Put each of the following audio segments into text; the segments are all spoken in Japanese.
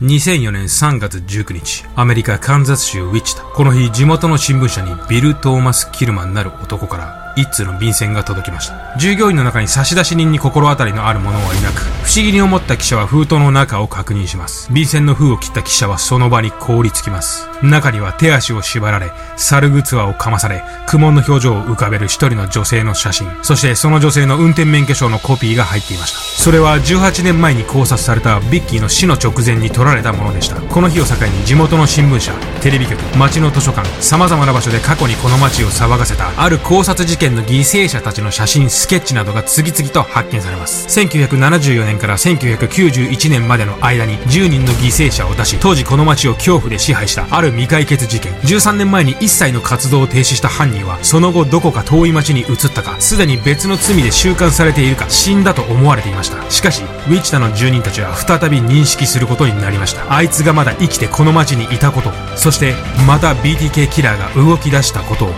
2004年3月19日、アメリカカンザス州ウィチタ。この日、地元の新聞社にビル・トーマス・キルマンなる男から、一通の便箋が届きました。従業員の中に差出人に心当たりのある者はいなく、不思議に思った記者は封筒の中を確認します。便箋の封を切った記者はその場に凍りつきます。中には手足を縛られ、猿グツワをかまされ、苦悶の表情を浮かべる一人の女性の写真、そしてその女性の運転免許証のコピーが入っていました。それは18年前に考察されたビッキーの死の直前に撮られたものでした。この日を境に地元の新聞社、テレビ局、町の図書館、様々な場所で過去にこの町を騒がせた、ある考察事件の犠牲者たちの写真、スケッチなどが次々と発見されます。1974年から1991年までの間に10人の犠牲者を出し、当時この町を恐怖で支配したある未解決事件。13年前に一切の活動を停止した犯人は、その後どこか遠い町に移ったか、すでに別の罪で収監されているか、死んだと思われていました。しかし、ウィチタの住人たちは再び認識することになりました。あいつがまだ生きてこの町にいたこと、そしてまた BTK キラーが動き出したことを、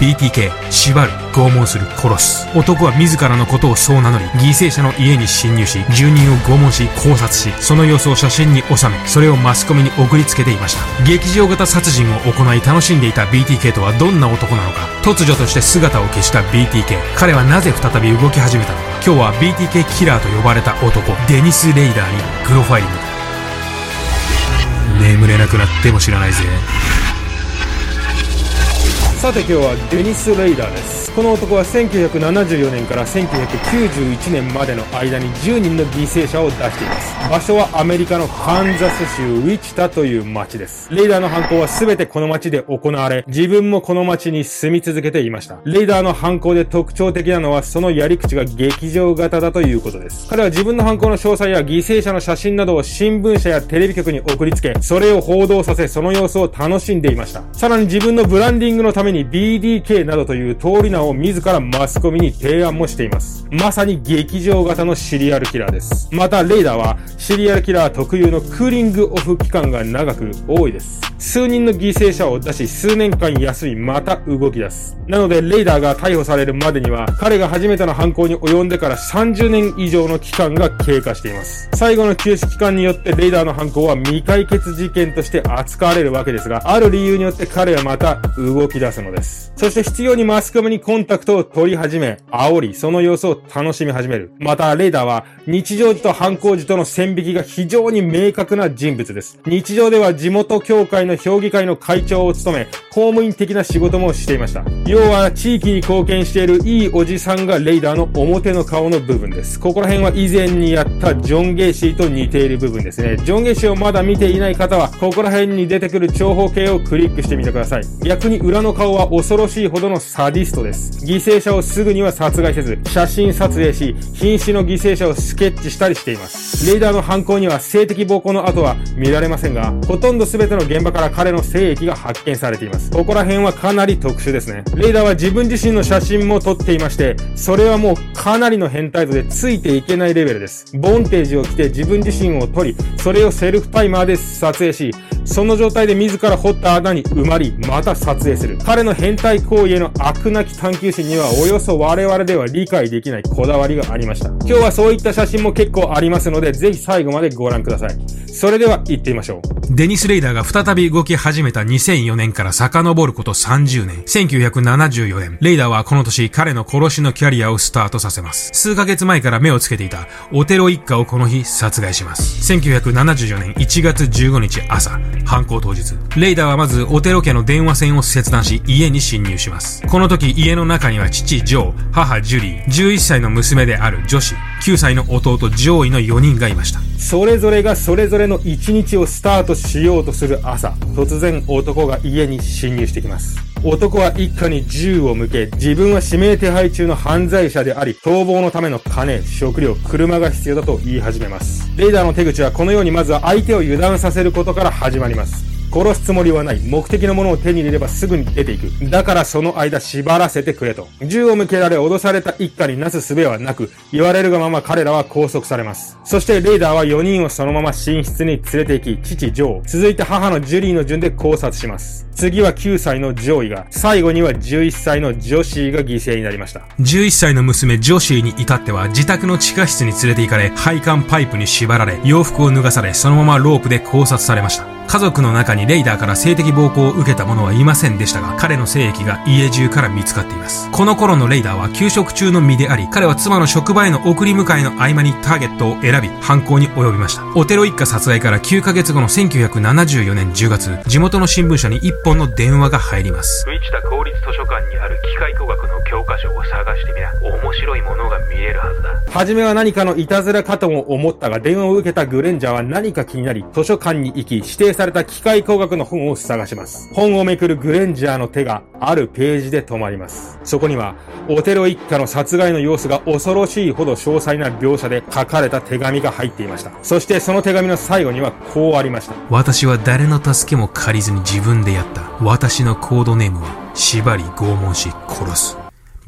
BTK、縛る、拷問する、殺す。男は自らのことをそう名乗り、犠牲者の家に侵入し、住人を拷問し、考察し、その様子を写真に収め、それをマスコミに送りつけていました。劇場型殺人を行い楽しんでいた BTK とはどんな男なのか、突如として姿を消した BTK。彼はなぜ再び動き始めたのか。今日は BTK キラーと呼ばれた男、デニス・レイダーにプロファイリング眠れなくなっても知らないぜ。さて今日はデニス・レイダーです。この男は1974年から1991年までの間に10人の犠牲者を出しています。場所はアメリカのカンザス州ウィチタという町です。レイダーの犯行は全てこの町で行われ自分もこの町に住み続けていました。レイダーの犯行で特徴的なのはそのやり口が劇場型だということです。彼は自分の犯行の詳細や犠牲者の写真などを新聞社やテレビ局に送りつけそれを報道させその様子を楽しんでいました。さらに自分のブランディングのために BDK などという通り名を自らマスコミに提案もしています。まさに劇場型のシリアルキラーです。また、レイダーはシリアルキラー特有のクーリングオフ期間が長く多いです。数人の犠牲者を出し、数年間休み、また動き出す。なので、レイダーが逮捕されるまでには、彼が初めての犯行に及んでから30年以上の期間が経過しています。最後の休止期間によって、レイダーの犯行は未解決事件として扱われるわけですが、ある理由によって彼はまた動き出すのです。そして必要にマスコミにコンタクトを取り始め、煽り、その様子を楽しみ始める。また、レイダーは日常時と犯行時との線引きが非常に明確な人物です。日常では地元協会の評議会の会長を務め、公務員的な仕事もしていました。要は、地域に貢献しているいいおじさんがレイダーの表の顔の部分です。ここら辺は以前にやったジョン・ゲイシーと似ている部分ですね。ジョン・ゲイシーをまだ見ていない方は、ここら辺に出てくる長方形をクリックしてみてください。逆に裏の顔は恐ろしいほどのサディストです。犠牲者をすぐには殺害せず、写真撮影し、瀕死の犠牲者をスケッチしたりしています。レイダーの犯行には性的暴行の跡は見られませんが、ほとんど全ての現場から彼の精液が発見されています。ここら辺はかなり特殊ですね。レーダーは自分自身の写真も撮っていまして、それはもうかなりの変態度でついていけないレベルです。ボンテージを着て自分自身を撮り、それをセルフタイマーで撮影し、その状態で自ら掘った穴に埋まり、また撮影する。彼の変態行為への悪なき探求心にはおよそ我々では理解できないこだわりがありました。今日はそういった写真も結構ありますので、ぜひ最後までご覧ください。それでは行ってみましょう。デニス・レイダーが再び動き始めた2004年から遡ること30年。1974年、レイダーはこの年彼の殺しのキャリアをスタートさせます。数ヶ月前から目をつけていたオテロ一家をこの日殺害します。1974年1月15日朝、犯行当日、レイダーはまずオテロ家の電話線を切断し家に侵入します。この時家の中には父ジョー、母ジュリー、11歳の娘である女子、9歳の弟ジョーイの4人がいました。それぞれがそれぞれの一日をスタートしようとする朝、突然男が家に侵入してきます。男は一家に銃を向け、自分は指名手配中の犯罪者であり、逃亡のための金、食料、車が必要だと言い始めます。レーダーの手口はこのようにまずは相手を油断させることから始まります。殺すつもりはない。目的のものを手に入れればすぐに出ていく。だからその間縛らせてくれと。銃を向けられ脅された一家になす術はなく、言われるがまま彼らは拘束されます。そしてレイダーは4人をそのまま寝室に連れて行き、父ジョー、続いて母のジュリーの順で絞殺します。次は9歳のジョイが、最後には11歳のジョシーが犠牲になりました。11歳の娘ジョシーに至っては自宅の地下室に連れて行かれ、配管パイプに縛られ、洋服を脱がされ、そのままロープで絞殺されました。家族の中にレイダーから性的暴行を受けた者はいませんでしたが、彼の精液が家中から見つかっています。この頃のレイダーは休職中の身であり、彼は妻の職場への送り迎えの合間にターゲットを選び、犯行に及びました。オテロ一家殺害から9ヶ月後の1974年10月、地元の新聞社に一本の電話が入ります。ウィチタ公立図書館にある機械工学の教科書を探してみな。面白いものが見えるはずだ。初めは何かのいたずらかとも思ったが、電話を受けたグレンジャーは何か気になり、図書館に行き、指定された機械工学の本を探します。本をめくるグレンジャーの手があるページで止まります。そこには、オテロ一家の殺害の様子が恐ろしいほど詳細な描写で書かれた手紙が入っていました。そしてその手紙の最後にはこうありました。私は誰の助けも借りずに自分でやった。私のコードネームは、縛り拷問し殺す。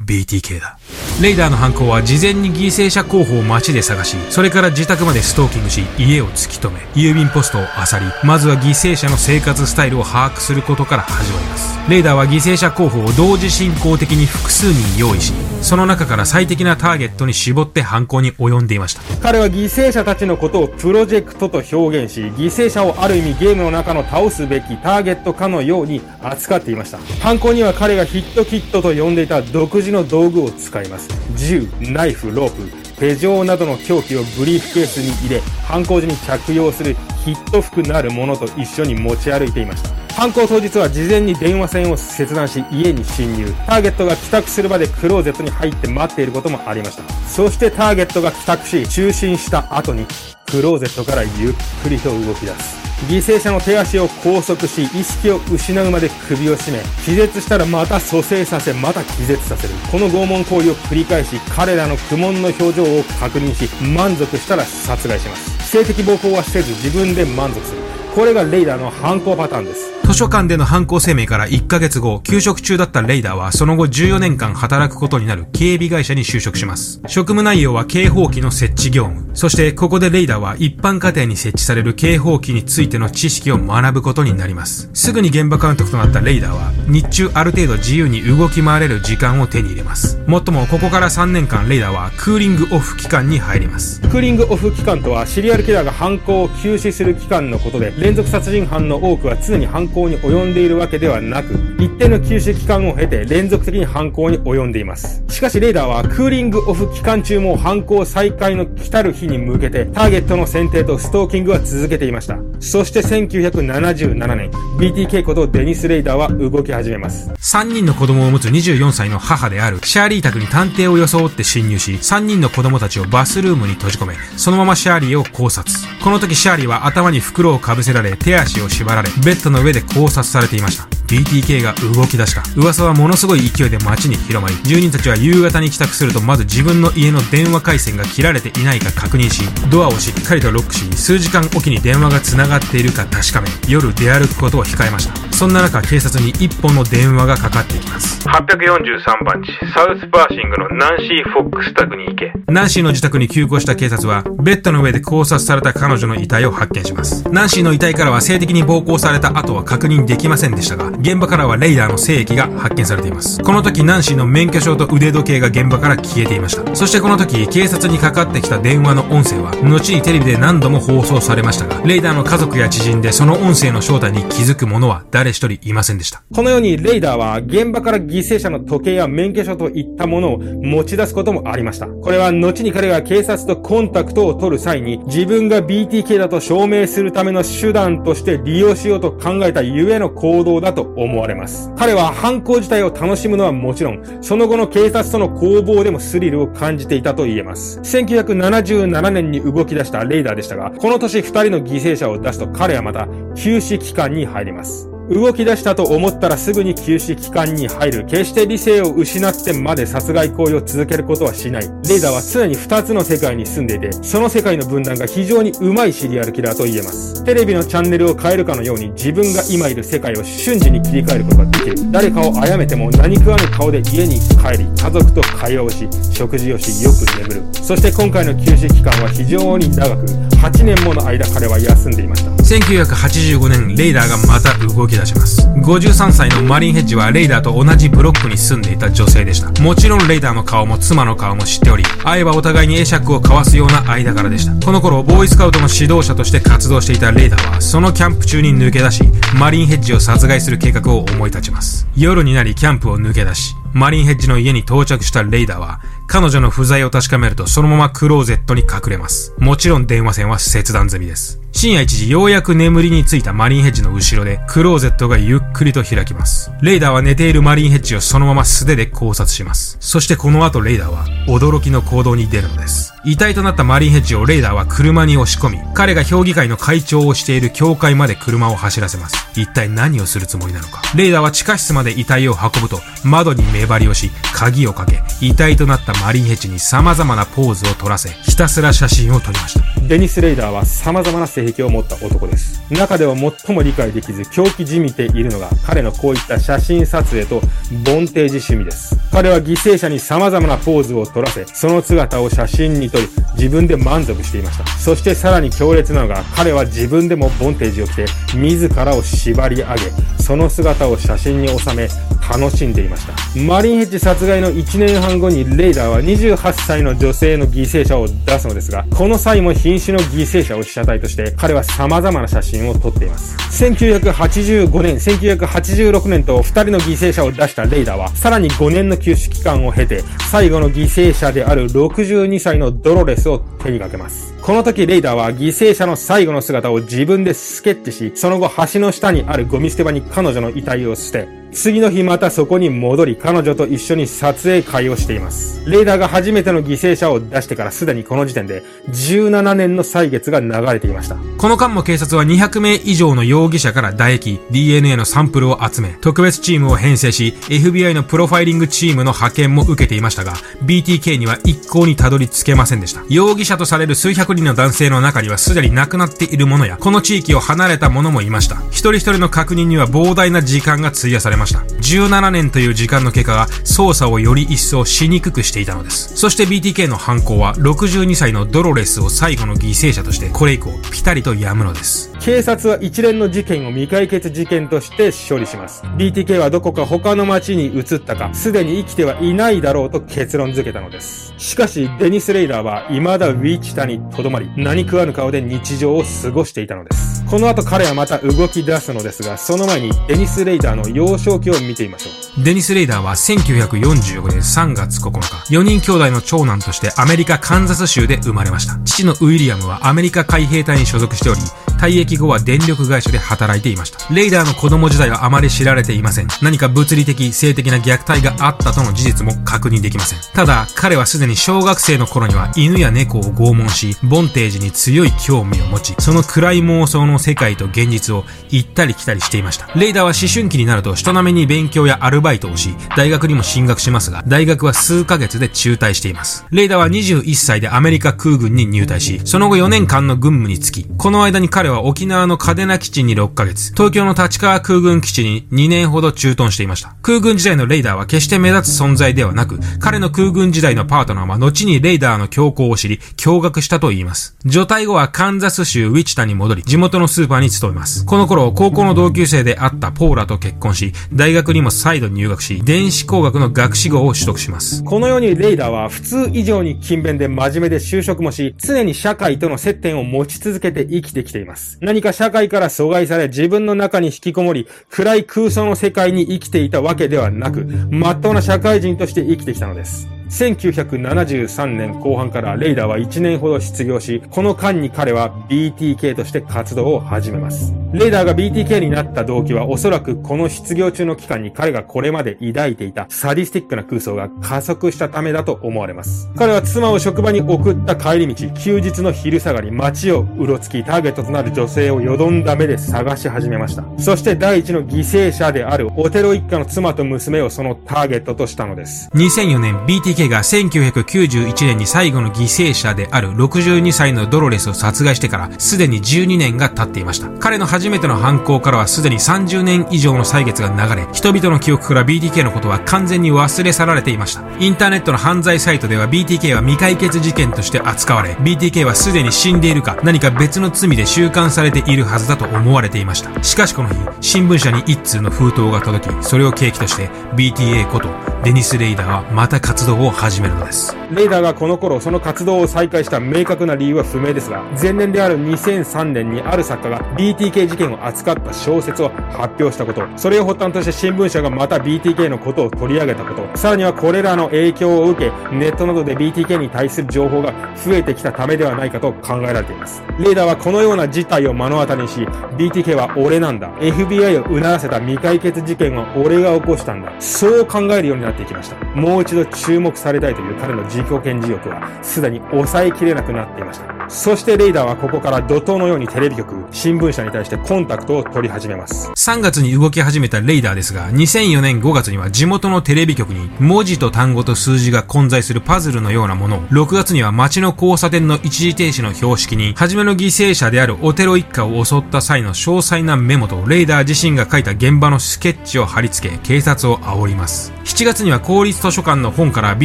BTK だ。レイダーの犯行は事前に犠牲者候補を街で探し、それから自宅までストーキングし、家を突き止め、郵便ポストを漁り、まずは犠牲者の生活スタイルを把握することから始まります。レイダーは犠牲者候補を同時進行的に複数人用意し、その中から最適なターゲットに絞って犯行に及んでいました。彼は犠牲者たちのことをプロジェクトと表現し、犠牲者をある意味ゲームの中の倒すべきターゲットかのように扱っていました。犯行には彼がヒットキットと呼んでいた独自の道具を使います。銃、ナイフ、ロープ、手錠などの凶器をブリーフケースに入れ、犯行時に着用するヒット服なるものと一緒に持ち歩いていました。犯行当日は事前に電話線を切断し家に侵入。ターゲットが帰宅するまでクローゼットに入って待っていることもありました。そしてターゲットが帰宅し、就寝した後にクローゼットからゆっくりと動き出す。犠牲者の手足を拘束し、意識を失うまで首を絞め、気絶したらまた蘇生させ、また気絶させる。この拷問行為を繰り返し、彼らの苦悶の表情を確認し、満足したら殺害します。性的暴行はせず自分で満足する。これがレイダーの犯行パターンです。図書館での犯行声明から1ヶ月後、休職中だったレイダーはその後14年間働くことになる警備会社に就職します。職務内容は警報器の設置業務。そしてここでレイダーは一般家庭に設置される警報器についての知識を学ぶことになります。すぐに現場監督となったレイダーは日中ある程度自由に動き回れる時間を手に入れます。もっともここから3年間レイダーはクーリングオフ期間に入ります。クーリングオフ期間とはシリアルキラーが犯行を休止する期間のことで連続殺人犯の多くは常に犯行に及んでいるわけではなく、一定の休止期間を経て連続的に犯行に及んでいます。しかしレイダーはクーリングオフ期間中も犯行再開の来たる日に向けてターゲットの選定とストーキングは続けていました。そして1977年、BTK ことデニス・レイダーは動き始めます。3人の子供を持つ24歳の母であるシャーリー宅に探偵を装って侵入し、3人の子供たちをバスルームに閉じ込め、そのままシャーリーを絞殺。この時シャーリーは頭に袋をかぶせせられ、手足を縛られ、ベッドの上で絞殺されていました。BTK が動き出した。噂はものすごい勢いで街に広まり、住人たちは夕方に帰宅するとまず自分の家の電話回線が切られていないか確認し、ドアをしっかりとロックし、数時間おきに電話が繋がっているか確かめ、夜出歩くことを控えました。そんな中、警察に一本の電話がかかってきます。843番地、サウスパーシングのナンシー・フォックス宅に行け。ナンシーの自宅に急行した警察は、ベッドの上で絞殺された彼女の遺体を発見します。ナンシーの遺体からは性的に暴行された跡は確認できませんでしたが、現場からはレイダーの精液が発見されています。この時、ナンシーの免許証と腕時計が現場から消えていました。そしてこの時、警察にかかってきた電話の音声は、後にテレビで何度も放送されましたが、レイダーの家族や知人でその音声の正体に気づく者は誰一人いませんでした。このように、レイダーは現場から犠牲者の時計や免許証といったものを持ち出すこともありました。これは後に彼が警察とコンタクトを取る際に、自分が BTK だと証明するための手段として利用しようと考えたゆえの行動だと思われます。彼は犯行自体を楽しむのはもちろん、その後の警察との攻防でもスリルを感じていたと言えます。1977年に動き出したレイダーでしたが、この年二人の犠牲者を出すと彼はまた休止期間に入ります。動き出したと思ったらすぐに休止期間に入る。決して理性を失ってまで殺害行為を続けることはしない。レイダーは常に2つの世界に住んでいて、その世界の分断が非常に上手いシリアルキラーと言えます。テレビのチャンネルを変えるかのように自分が今いる世界を瞬時に切り替えることができる。誰かを殺めても何食わぬ顔で家に帰り、家族と会話をし、食事をし、よく眠る。そして今回の休止期間は非常に長く、8年もの間彼は休んでいました。1985年、レイダーがまた動き出します。53歳のマリンヘッジはレイダーと同じブロックに住んでいた女性でした。もちろんレイダーの顔も妻の顔も知っており、会えばお互いに会釈を交わすような間柄でした。この頃、ボーイスカウトの指導者として活動していたレイダーは、そのキャンプ中に抜け出し、マリンヘッジを殺害する計画を思い立ちます。夜になりキャンプを抜け出し、マリンヘッジの家に到着したレイダーは、彼女の不在を確かめるとそのままクローゼットに隠れます。もちろん電話線は切断済みです。深夜1時ようやく眠りについたマリンヘッジの後ろでクローゼットがゆっくりと開きます。レイダーは寝ているマリンヘッジをそのまま素手で考察します。そしてこの後レイダーは驚きの行動に出るのです。遺体となったマリンヘッジをレイダーは車に押し込み、彼が評議会の会長をしている教会まで車を走らせます。一体何をするつもりなのか。レイダーは地下室まで遺体を運ぶと窓に目張りをし、鍵をかけ、遺体となったマリンヘッジに様々なポーズを撮らせ、ひたすら写真を撮りました。デニス・レイダーは様々な性癖を持った男です。中では最も理解できず狂気じみているのが彼のこういった写真撮影とボンテージ趣味です。彼は犠牲者に様々なポーズを撮らせ、その姿を写真に撮り、自分で満足していました。そしてさらに強烈なのが、彼は自分でもボンテージを着て、自らを縛り上げ、その姿を写真に収め、楽しんでいました。マリンヘッジ殺害の1年半後にレイダーは28歳の女性の犠牲者を出すのですが、この際も瀕死の犠牲者を被写体として、彼は様々な写真を撮っています。1985年、1986年と2人の犠牲者を出したレイダーは、さらに5年の休止期間を経て、最後の犠牲者である62歳のドロレスを手にかけます。この時レイダーは犠牲者の最後の姿を自分でスケッチし、その後橋の下にあるゴミ捨て場に彼女の遺体を捨て、次の日またそこに戻り、彼女と一緒に撮影会をしています。レーダーが初めての犠牲者を出してからすでにこの時点で17年の歳月が流れていました。この間も警察は200名以上の容疑者から唾液、DNA のサンプルを集め、特別チームを編成し、FBI のプロファイリングチームの派遣も受けていましたが、BTK には一向にたどり着けませんでした。容疑者とされる数百の男性の中にはすでに亡くなっている者や、この地域を離れた者もいました。一人一人の確認には膨大な時間が費やされました。17年という時間の経過が捜査をより一層しにくくしていたのです。そして BTK の犯行は62歳のドロレスを最後の犠牲者としてこれ以降ピタリと止むのです。警察は一連の事件を未解決事件として処理します。BTK はどこか他の町に移ったか、すでに生きてはいないだろうと結論付けたのです。しかし、デニス・レイダーは未だウィーチタに留まり、何食わぬ顔で日常を過ごしていたのです。この後彼はまた動き出すのですが、その前にデニス・レイダーの幼少期を見てみましょう。デニス・レイダーは1945年3月9日、4人兄弟の長男としてアメリカ・カンザス州で生まれました。父のウィリアムはアメリカ海兵隊に所属しており、退役後は電力会社で働いていました。レイダーの子供時代はあまり知られていません。何か物理的、性的な虐待があったとの事実も確認できません。ただ、彼はすでに小学生の頃には犬や猫を拷問し、ボンテージに強い興味を持ち、その暗い妄想の世界と現実を行ったり来たりしていました。レイダーは思春期になると人並みに勉強やアルバイトをし、大学にも進学しますが、大学は数ヶ月で中退しています。レイダーは21歳でアメリカ空軍に入隊し、その後4年間の軍務に就き、この間に彼は沖縄の嘉手納基地に6ヶ月、東京の立川空軍基地に2年ほど駐屯していました。空軍時代のレイダーは決して目立つ存在ではなく、彼の空軍時代のパートナーは後にレイダーの強行を知り、驚愕したと言います。除隊後はカンザス州ウィチタに戻り、地元のスーパーに勤めます。この頃、高校の同級生であったポーラと結婚し、大学にも再度入学し、電子工学の学士号を取得します。このようにレイダーは普通以上に勤勉で真面目で就職もし、常に社会との接点を持ち続けて生きてきています。何か社会から阻害され自分の中に引きこもり、暗い空想の世界に生きていたわけではなく、まっとうな社会人として生きてきたのです。1973年後半からレイダーは1年ほど失業し、この間に彼は BTK として活動を始めます。レーダーが BTK になった動機はおそらくこの失業中の期間に彼がこれまで抱いていたサディスティックな空想が加速したためだと思われます。彼は妻を職場に送った帰り道、休日の昼下がり、街をうろつき、ターゲットとなる女性をよどんだ目で探し始めました。そして第一の犠牲者であるオテロ一家の妻と娘をそのターゲットとしたのです。2004年、BTK が1991年に最後の犠牲者である62歳のドロレスを殺害してからすでに12年が経っていました。彼の初めての犯行からはすでに30年以上の歳月が流れ、人々の記憶から BTK のことは完全に忘れ去られていました。インターネットの犯罪サイトでは BTK は未解決事件として扱われ、BTK はすでに死んでいるか何か別の罪で収監されているはずだと思われていました。しかしこの日、新聞社に一通の封筒が届き、それを契機として BTA ことデニス・レイダーはまた活動を始めるのです。レイダーがこの頃その活動を再開した明確な理由は不明ですが、前年である2003年にある作家が BTK 事件を扱った小説を発表したこと、それを発端として新聞社がまた BTK のことを取り上げたこと、さらにはこれらの影響を受け、ネットなどで BTK に対する情報が増えてきたためではないかと考えられています。レーダーはこのような事態を目の当たりにし、BTK は俺なんだ。FBI をうならせた未解決事件は俺が起こしたんだ。そう考えるようになっていきました。もう一度注目されたいという彼の自己顕示欲は、すでに抑えきれなくなっていました。そしてレイダーはここから怒涛のようにテレビ局、新聞社に対してコンタクトを取り始めます。3月に動き始めたレイダーですが、2004年5月には地元のテレビ局に文字と単語と数字が混在するパズルのようなものを、6月には街の交差点の一時停止の標識に、初めの犠牲者であるオテロ一家を襲った際の詳細なメモと、レイダー自身が書いた現場のスケッチを貼り付け、警察を煽ります。7月には公立図書館の本から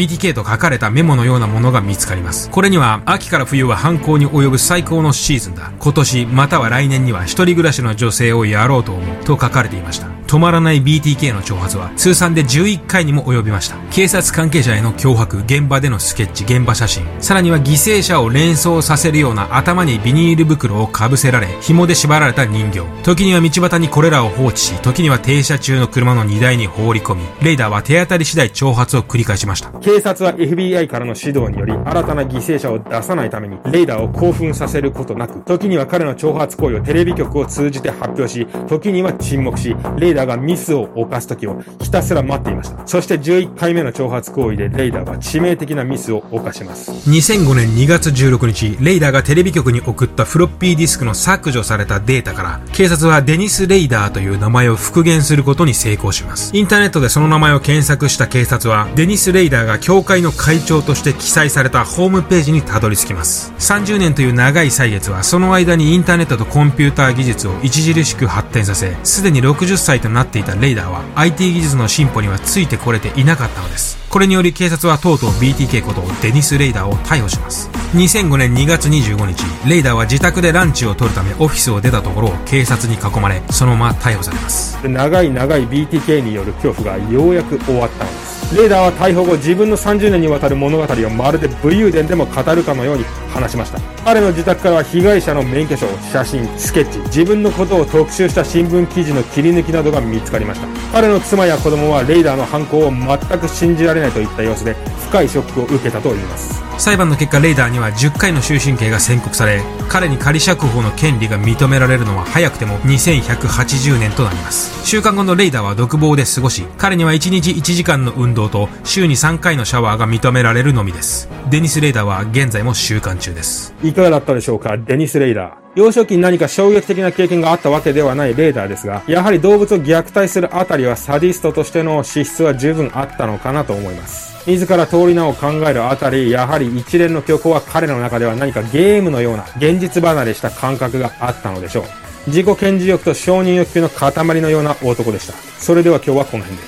BTK と書かれたメモのようなものが見つかります。これには、秋から冬は犯行に及ぶ最高のシーズンだ。今年、または来年には一人暮らしの女性をやろうと思う。と書かれていました。止まらない BTK の挑発は通算で11回にも及びました。警察関係者への脅迫、現場でのスケッチ、現場写真、さらには犠牲者を連想させるような頭にビニール袋をかぶせられ、紐で縛られた人形。時には道端にこれらを放置し、時には停車中の車の荷台に放り込み、レーダーは手当たり次第挑発を繰り返しました。警察は FBI からの指導により、新たな犠牲者を出さないために、レーダーを興奮させることなく、時には彼の挑発行為をテレビ局を通じて発表し、時には沈黙し、レーダーダーがミスを犯す時をひたすら待っていました。そして11回目の挑発行為でレイダーは致命的なミスを犯します。2005年2月16日、レイダーがテレビ局に送ったフロッピーディスクの削除されたデータから、警察はデニス・レイダーという名前を復元することに成功します。インターネットでその名前を検索した警察は、デニス・レイダーが協会の会長として記載されたホームページにたどり着きます。30年という長い歳月は、その間にインターネットとコンピューター技術を著しく発展させ、すでに60歳となっていたレイダーは IT 技術の進歩にはついてこれていなかったのです。これにより警察はとうとう BTK ことデニス・レイダーを逮捕します。2005年2月25日、レイダーは自宅でランチを取るためオフィスを出たところを警察に囲まれ、そのまま逮捕されます。長い長い BTK による恐怖がようやく終わったのです。レーダーは逮捕後自分の30年にわたる物語をまるで武勇伝でも語るかのように話しました彼の自宅からは被害者の免許証写真スケッチ自分のことを特集した新聞記事の切り抜きなどが見つかりました彼の妻や子供はレイダーの犯行を全く信じられないといった様子で深いショックを受けたといいます裁判の結果レイダーには10回の終身刑が宣告され彼に仮釈放の権利が認められるのは早くても2180年となります週間後のレイダーは独房で過ごし彼には1日1時間の運動と週に3回のシャワーが認められるのみですデニス・レイダーは現在も収監中ですいかがだったでしょうかデニス・レイダー幼少期に何か衝撃的な経験があったわけではないレーダーですが、やはり動物を虐待するあたりはサディストとしての資質は十分あったのかなと思います。自ら通り名を考えるあたり、やはり一連の曲は彼の中では何かゲームのような現実離れした感覚があったのでしょう。自己顕示欲と承認欲求の塊のような男でした。それでは今日はこの辺で。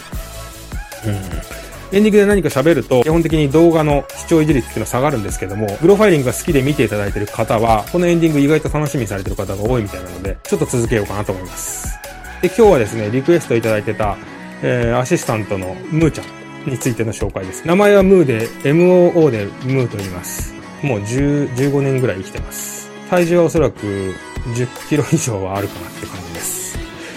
うん。エンディングで何か喋ると、基本的に動画の視聴維持率っていうのは下がるんですけども、グロファイリングが好きで見ていただいてる方は、このエンディング意外と楽しみにされてる方が多いみたいなので、ちょっと続けようかなと思います。で、今日はですね、リクエストいただいてた、えー、アシスタントのムーちゃん。についての紹介です。名前はムーで、MOO でムーと言います。もう10 15年ぐらい生きてます。体重はおそらく10キロ以上はあるかなって感じです。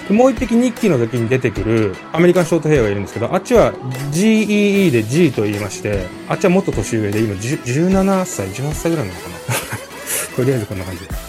もう一匹日記の時に出てくるアメリカンショートヘアがいるんですけど、あっちは GEE で G と言いまして、あっちはもっと年上で今17歳、18歳ぐらいなのかな とりあえずこんな感じで。